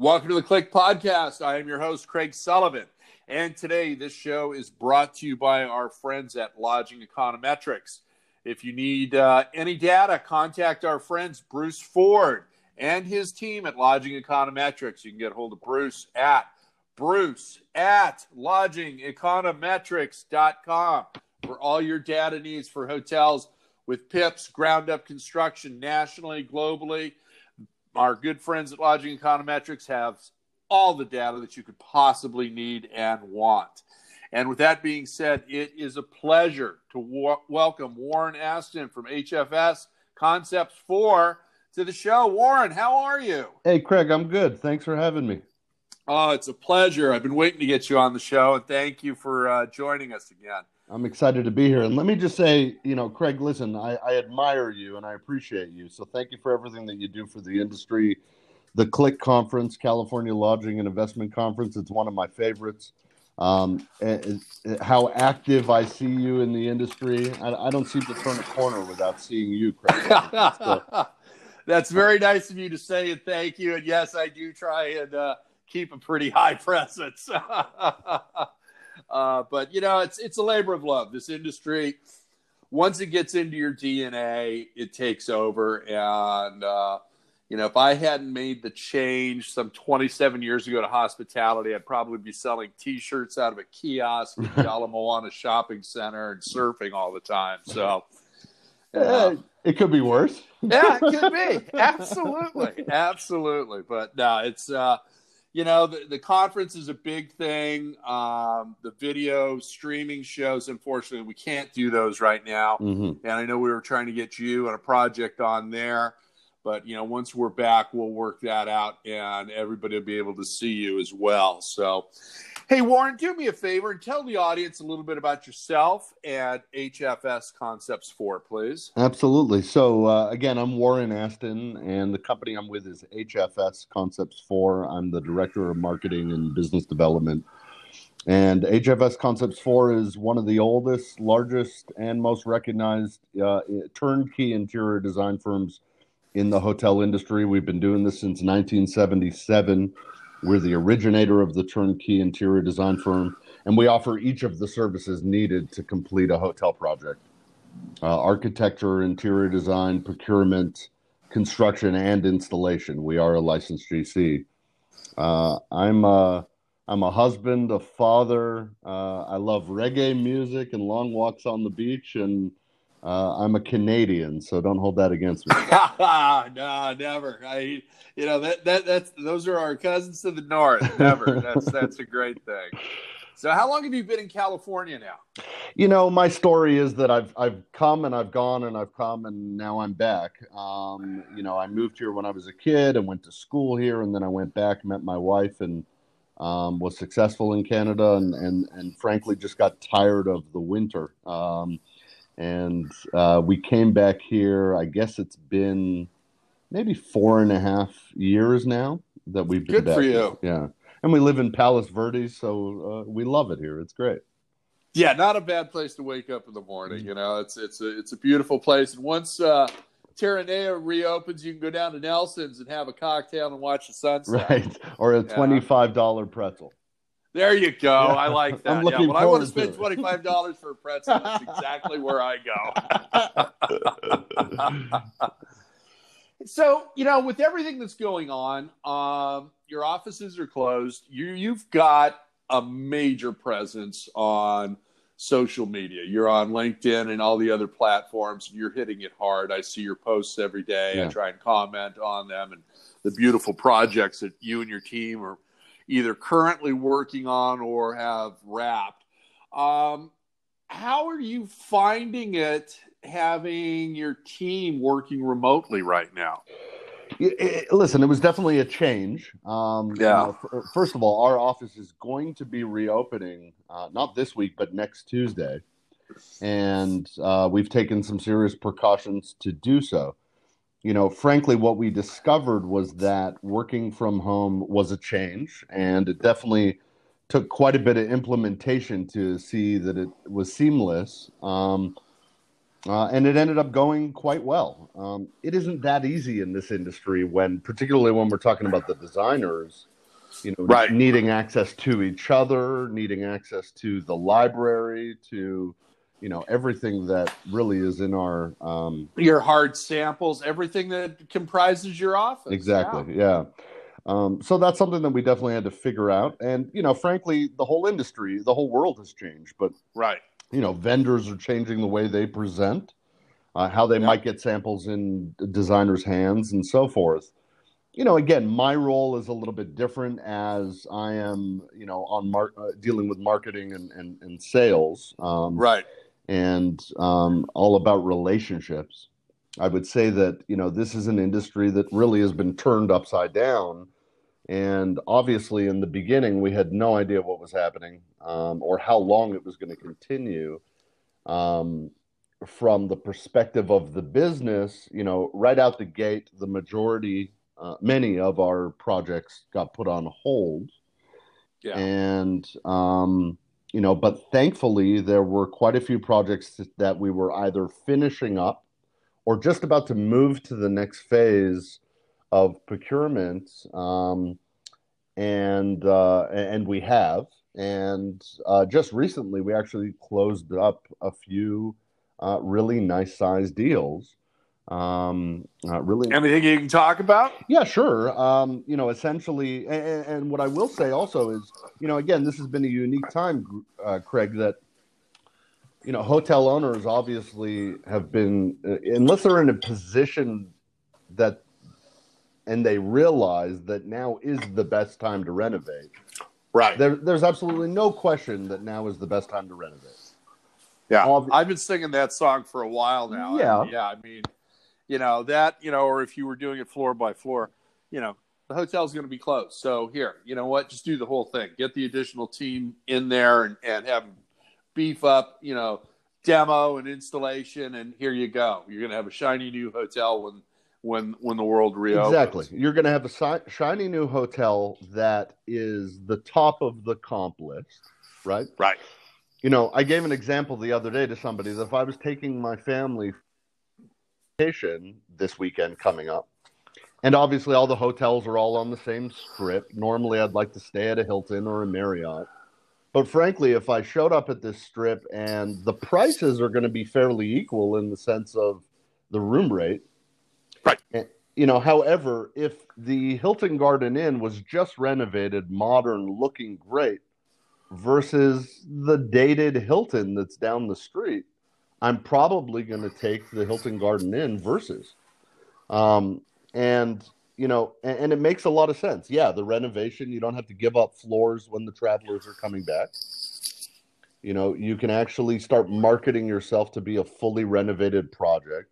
Welcome to the CLIC Podcast. I am your host, Craig Sullivan. And today, this show is brought to you by our friends at Lodging Econometrics. If you need uh, any data, contact our friends, Bruce Ford and his team at Lodging Econometrics. You can get a hold of Bruce at Bruce at lodgingeconometrics.com for all your data needs for hotels with PIPs, ground up construction nationally, globally. Our good friends at Lodging Econometrics have all the data that you could possibly need and want. And with that being said, it is a pleasure to wa- welcome Warren Aston from HFS Concepts 4 to the show. Warren, how are you? Hey, Craig, I'm good. Thanks for having me. Oh, it's a pleasure. I've been waiting to get you on the show, and thank you for uh, joining us again. I'm excited to be here. And let me just say, you know, Craig, listen, I, I admire you and I appreciate you. So thank you for everything that you do for the industry. The CLIC Conference, California Lodging and Investment Conference, it's one of my favorites. Um, how active I see you in the industry. I, I, don't seem to turn a corner without seeing you, Craig. so. That's very nice of you to say, and thank you. And yes, I do try and uh, keep a pretty high presence. Uh, but you know, it's it's a labor of love. This industry, once it gets into your DNA, it takes over. And uh, you know, if I hadn't made the change some 27 years ago to hospitality, I'd probably be selling T-shirts out of a kiosk at Ala Moana Shopping Center and surfing all the time. So. Uh, it could be worse. yeah, it could be. Absolutely. Absolutely. But no, it's uh you know the, the conference is a big thing. Um, the video streaming shows unfortunately we can't do those right now. Mm-hmm. and i know we were trying to get you on a project on there but you know once we're back we'll work that out and everybody will be able to see you as well. So Hey, Warren, do me a favor and tell the audience a little bit about yourself and HFS Concepts 4, please. Absolutely. So, uh, again, I'm Warren Aston, and the company I'm with is HFS Concepts 4. I'm the Director of Marketing and Business Development. And HFS Concepts 4 is one of the oldest, largest, and most recognized uh, turnkey interior design firms in the hotel industry. We've been doing this since 1977. We're the originator of the turnkey interior design firm, and we offer each of the services needed to complete a hotel project uh, architecture, interior design, procurement, construction, and installation. We are a licensed GC. Uh, I'm a, I'm a husband, a father. Uh, I love reggae music and long walks on the beach, and uh, I'm a Canadian, so don't hold that against me. no, never. I, you know that that that's those are our cousins to the north. Never. that's that's a great thing. So, how long have you been in California now? You know, my story is that I've I've come and I've gone and I've come and now I'm back. Um, you know, I moved here when I was a kid and went to school here, and then I went back, met my wife, and um, was successful in Canada, and and and frankly, just got tired of the winter. Um, and uh, we came back here. I guess it's been maybe four and a half years now that we've been good back for you. Yeah, and we live in Palos Verdes, so uh, we love it here. It's great. Yeah, not a bad place to wake up in the morning. You know, it's it's a it's a beautiful place. And once uh, Terranea reopens, you can go down to Nelson's and have a cocktail and watch the sunset. Right, or a twenty-five dollar pretzel. There you go. Yeah. I like that. yeah, when I want to spend twenty five dollars for a pretzel, that's exactly where I go. so you know, with everything that's going on, um, your offices are closed. You you've got a major presence on social media. You're on LinkedIn and all the other platforms. You're hitting it hard. I see your posts every day. Yeah. I try and comment on them and the beautiful projects that you and your team are either currently working on or have wrapped. Um, how are you finding it having your team working remotely right now? listen, it was definitely a change. Um, yeah. You know, first of all, our office is going to be reopening uh, not this week, but next Tuesday, and uh, we've taken some serious precautions to do so you know, frankly, what we discovered was that working from home was a change, and it definitely took quite a bit of implementation to see that it was seamless. Um, Uh, and it ended up going quite well. Um, it isn't that easy in this industry when, particularly when we're talking about the designers, you know, Right. needing access to each other, needing access to the library, to, you know, everything that really is in our um, Your hard samples, everything that comprises your office. Exactly. Yeah. Um, so that's something that we definitely had to figure out. And, you know, frankly, the whole industry, the whole world has changed. But, Right. you know, vendors are changing the way they present, uh, how they Yeah. might get samples in designers' hands and so forth. You know, again, my role is a little bit different as I am, you know, on mar- uh, dealing with marketing and, and, and sales. Um, Right. And um, all about relationships. I would say that you know this is an industry that really has been turned upside down, and obviously in the beginning we had no idea what was happening um, or how long it was going to continue. Um, from the perspective of the business, you know, right out the gate, the majority, uh, many of our projects got put on hold Yeah. and um, you know but thankfully there were quite a few projects that we were either finishing up or just about to move to the next phase of procurement um, and uh, and we have. And uh, just recently we actually closed up a few uh, really nice sized deals um, uh, really Anything you can talk about? yeah, sure. Um, you know, essentially, and, and what I will say also is, you know, again, this has been a unique time, uh, Craig, that, you know, hotel owners obviously have been, uh, unless they're in a position that, and they realize that now is the best time to renovate. Right. There, there's absolutely no question that now is the best time to renovate. Yeah, I've been singing that song for a while now. Yeah. Yeah. I mean, you know that, you know, or if you were doing it floor by floor, you know, the hotel's going to be closed. So here, you know what? Just do the whole thing. Get the additional team in there and, and have them beef up, you know, demo and installation, and here you go. You're going to have a shiny new hotel when when when the world reopens. Exactly. You're going to have a si- shiny new hotel that is the top of the comp list, right? Right. You know, I gave an example the other day to somebody that if I was taking my family vacation this weekend coming up, and obviously all the hotels are all on the same strip. Normally, I'd like to stay at a Hilton or a Marriott. But frankly, if I showed up at this strip and the prices are going to be fairly equal in the sense of the room rate, Right. and- you know, however, if the Hilton Garden Inn was just renovated, modern, looking great, versus the dated Hilton that's down the street, I'm probably going to take the Hilton Garden Inn versus. Um, and you know, and, and it makes a lot of sense. Yeah, the renovation, you don't have to give up floors when the travelers are coming back. You know, you can actually start marketing yourself to be a fully renovated project.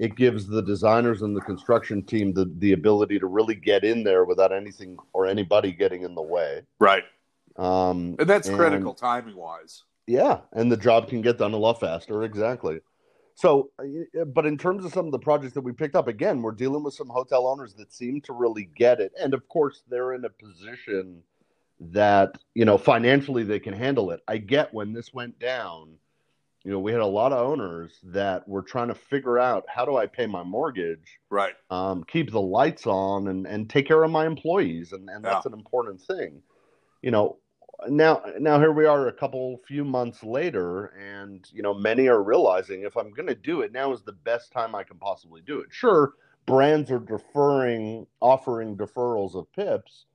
It gives the designers and the construction team the, the ability to really get in there without anything or anybody getting in the way. Right. Um, And that's And- critical timing wise. Yeah, and the job can get done a lot faster. Exactly. So, uh, but in terms of some of the projects that we picked up, again, we're dealing with some hotel owners that seem to really get it, and of course, they're in a position that you know financially they can handle it. I get when this went down, you know, we had a lot of owners that were trying to figure out how do I pay my mortgage, Right. um, keep the lights on, and and take care of my employees, and and that's an important thing. You know, now now here we are a couple few months later and you know many are realizing if i'm going to do it now is the best time i can possibly do it sure brands are deferring offering deferrals of pips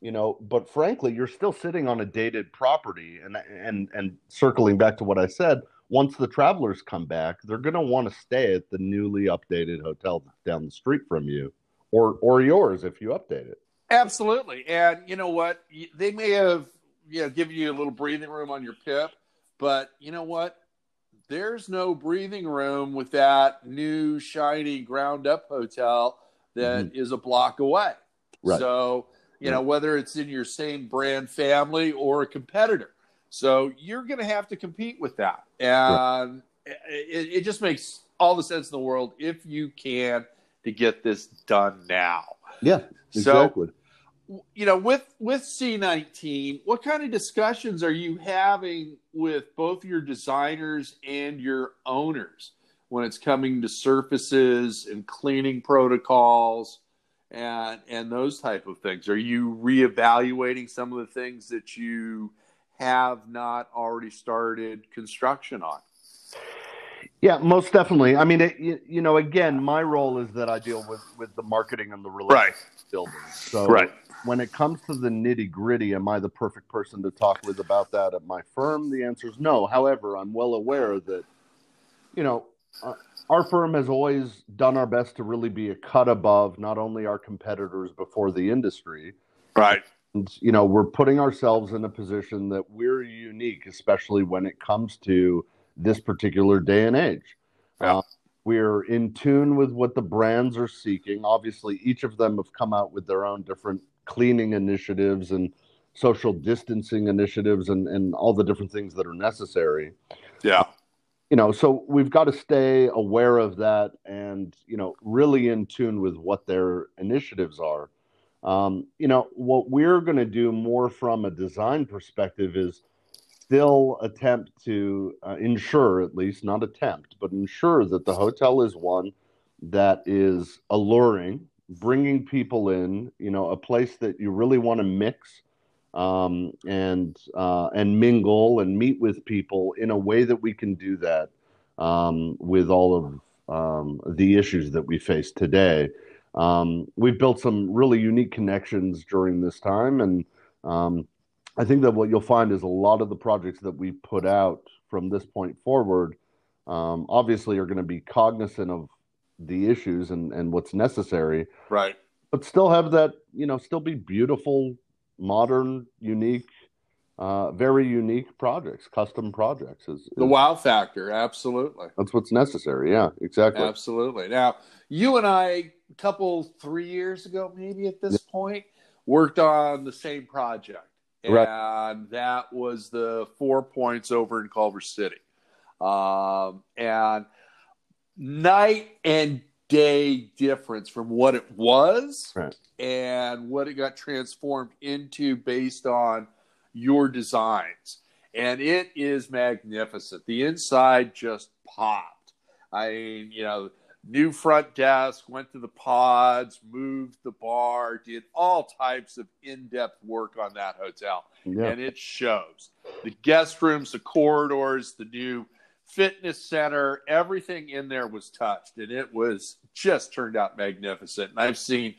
you know but frankly you're still sitting on a dated property and and and circling back to what i said once the travelers come back they're going to want to stay at the newly updated hotel down the street from you or or yours if you update it Absolutely. And you know what? They may have, you know, given you a little breathing room on your PIP, but you know what? There's no breathing room with that new shiny ground up hotel that mm-hmm. is a block away. Right. So, you know, whether it's in your same brand family or a competitor. So you're going to have to compete with that. And it, it just makes all the sense in the world if you can to get this done now. yeah So, you know, with with C19, what kind of discussions are you having with both your designers and your owners? when it's coming to surfaces and cleaning protocols and and those type of things? Are you reevaluating some of the things that you have not already started construction on? Yeah, most definitely. I mean, it, you, you, know, again, my role is that I deal with with the marketing and the relationship right. Building. So, right. when it comes to the nitty gritty, am I the perfect person to talk with about that at my firm? The answer is no. However, I'm well aware that, you know, uh, our firm has always done our best to really be a cut above not only our competitors before the industry. Right. And, you know, we're putting ourselves in a position that we're unique, especially when it comes to this particular day and age. Yeah. Uh, we're in tune with what the brands are seeking. Obviously, each of them have come out with their own different cleaning initiatives and social distancing initiatives and, and all the different things that are necessary. Yeah you know, so we've got to stay aware of that and, you know, really in tune with what their initiatives are. Um, you know, what we're going to do more from a design perspective is still attempt to uh, ensure, at least not attempt, but ensure that the hotel is one that is alluring, bringing people in, you know, a place that you really want to mix um, and uh, and mingle and meet with people in a way that we can do that um, with all of um, the issues that we face today. Um, we've built some really unique connections during this time, and um, I think that what you'll find is a lot of the projects that we put out from this point forward, um, obviously, are going to be cognizant of the issues and, and what's necessary, right? But still have that, you know, still be beautiful modern, unique, uh, very unique projects, custom projects. Is, is, the wow factor, absolutely. That's what's necessary. Yeah, exactly. Absolutely. Now, you and I, a couple three years ago, maybe at this yeah. point, worked on the same project, and right. that was the Four Points over in Culver City, um, and night and day difference from what it was right. and what it got transformed into based on your designs. And it is magnificent. The inside just popped. I mean, you know, new front desk, went to the pods, moved the bar, did all types of in depth work on that hotel. Yeah. And it shows. The guest rooms, the corridors, the new fitness center, everything in there was touched, and it was just turned out magnificent. And I've seen,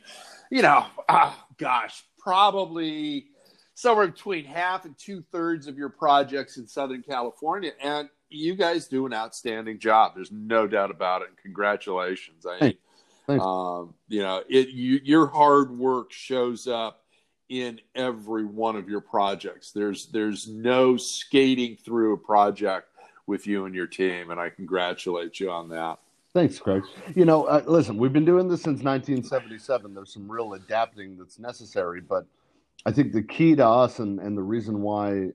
you know, oh, gosh, probably somewhere between half and two thirds of your projects in Southern California, and you guys do an outstanding job. There's no doubt about it. And congratulations. I mean, um, you know, it you, your hard work shows up in every one of your projects. There's there's no skating through a project with you and your team, and I congratulate you on that. Thanks, Craig. You know, uh, listen, we've been doing this since 1977. There's some real adapting that's necessary, but I think the key to us and, and the reason why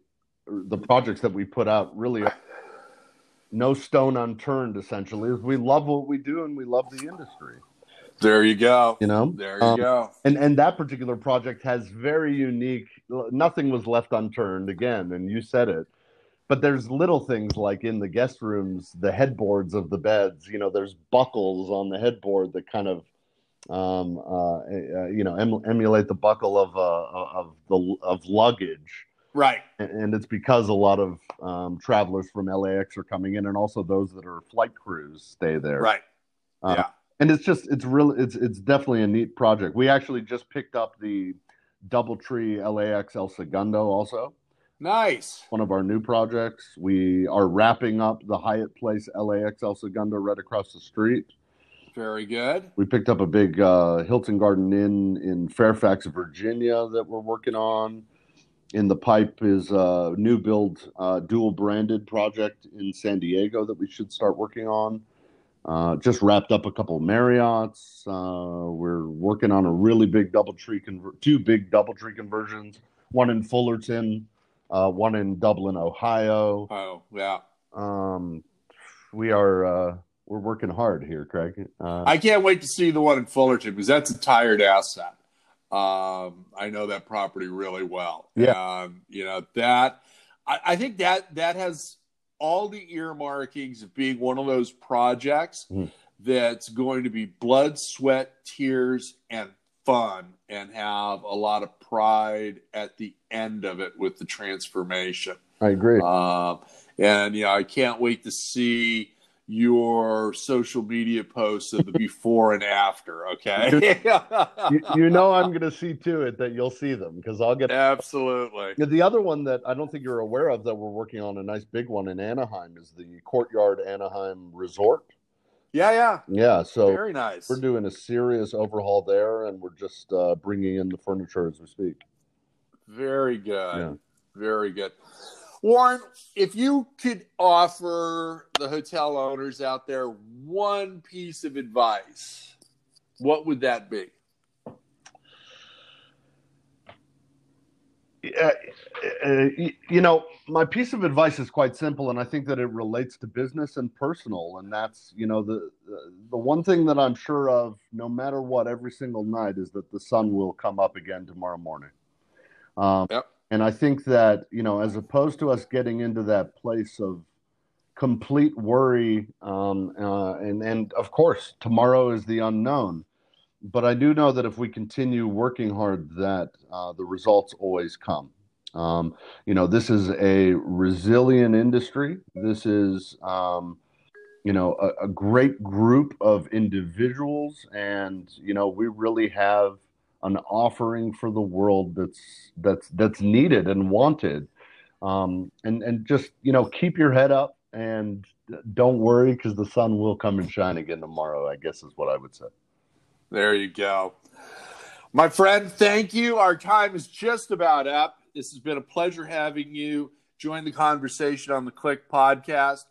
the projects that we put out really are no stone unturned, essentially, is we love what we do and we love the industry. There you go. You know, there you um, go. And and that particular project has very unique. Nothing was left unturned. Again, and you said it but there's little things like in the guest rooms, the headboards of the beds. You know, there's buckles on the headboard that kind of, um, uh, uh, you know, em- emulate the buckle of uh, of the of luggage. Right. And it's because a lot of um, travelers from LAX are coming in, and also those that are flight crews stay there. Right. Uh, yeah. And it's just it's really it's it's definitely a neat project. We actually just picked up the DoubleTree LAX El Segundo also. Nice. One of our new projects. We are wrapping up the Hyatt Place LAX El Segundo right across the street. Very good. We picked up a big uh, Hilton Garden Inn in Fairfax, Virginia that we're working on. In the pipe is a new build uh, dual branded project in San Diego that we should start working on. Uh, just wrapped up a couple of Marriotts. Uh, we're working on a really big DoubleTree, conver- two big DoubleTree conversions, one in Fullerton uh, one in Dublin, Ohio. Oh, yeah. Um, we are uh, we're working hard here, Craig. Uh, I can't wait to see the one in Fullerton because that's a tired asset. Um, I know that property really well. Yeah, um, you know that. I, I think that that has all the earmarkings of being one of those projects Mm. that's going to be blood, sweat, tears, and fun, and have a lot of pride at the end of it with the transformation. I agree. Um, and yeah, I can't wait to see your social media posts of the before and after. Okay. you, you know I'm going to see to it that you'll see them because I'll get Absolutely. The other one that I don't think you're aware of that we're working on a nice big one in Anaheim is the Courtyard Anaheim Resort. Yeah, yeah. Yeah, so Very nice. we're doing a serious overhaul there, and we're just uh, bringing in the furniture as we speak. Very good. Yeah. Very good. Warren, if you could offer the hotel owners out there one piece of advice, what would that be? Yeah, uh, you know, my piece of advice is quite simple, and I think that it relates to business and personal. And that's, you know, the the- the one thing that I'm sure of, no matter what, every single night, is that the sun will come up again tomorrow morning. Um, Yep. And I think that, you know, as opposed to us getting into that place of complete worry, um, uh, and and of course, tomorrow is the unknown but I do know that if we continue working hard, that uh, the results always come. Um, you know, this is a resilient industry. This is, um, you know, a, a great group of individuals, and you know, we really have an offering for the world that's that's that's needed and wanted. Um, and and just you know, keep your head up and don't worry because the sun will come and shine again tomorrow. I guess is what I would say. There you go. My friend, thank you. Our time is just about up. This has been a pleasure having you join the conversation on the CLIC podcast.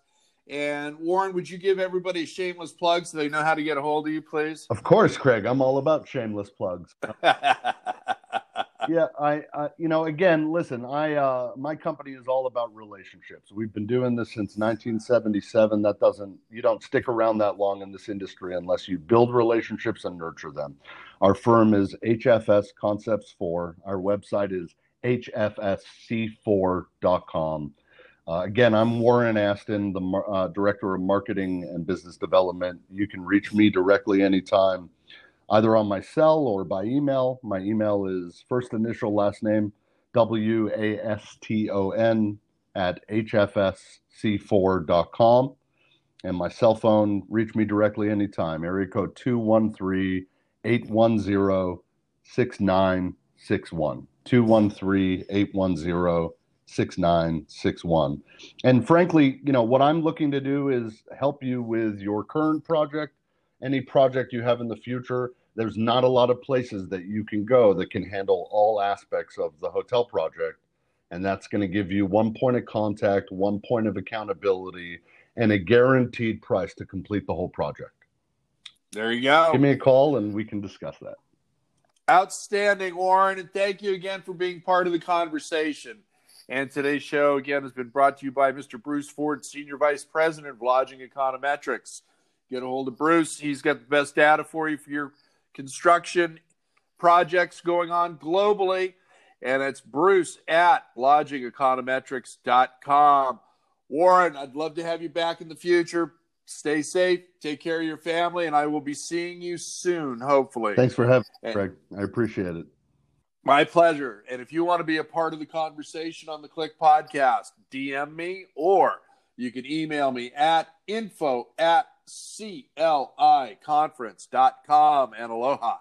And Warren, would you give everybody a shameless plug so they know how to get a hold of you, please? Of course, Craig. I'm all about shameless plugs. yeah, I, I, you know, again, listen, I, uh, my company is all about relationships. We've been doing this since 1977. That doesn't, you don't stick around that long in this industry unless you build relationships and nurture them. Our firm is HFS Concepts 4. Our website is hfsc4.com. Uh, again, I'm Warren Aston, the uh, Director of Marketing and Business Development. You can reach me directly anytime, either on my cell or by email. My email is first initial last name, W A S T O N, at hfsc4.com. And my cell phone, reach me directly anytime, area code 213 810 6961. 213 810 6961. And frankly, you know, what I'm looking to do is help you with your current project, any project you have in the future. There's not a lot of places that you can go that can handle all aspects of the hotel project. And that's going to give you one point of contact, one point of accountability, and a guaranteed price to complete the whole project. there you go. Give me a call and we can discuss that. Outstanding, Warren, and thank you again for being part of the conversation. And today's show, again, has been brought to you by Mr. Bruce Ford, Senior Vice President of Lodging Econometrics. Get a hold of Bruce. He's got the best data for you for your construction projects going on globally. And it's Bruce at lodgingeconometrics.com. Warren, I'd love to have you back in the future. Stay safe, take care of your family, and I will be seeing you soon, hopefully. Thanks for having me, Craig. I appreciate it. My pleasure. And if you want to be a part of the conversation on the CLIC Podcast, DM me or you can email me at info at cliconference.com and aloha.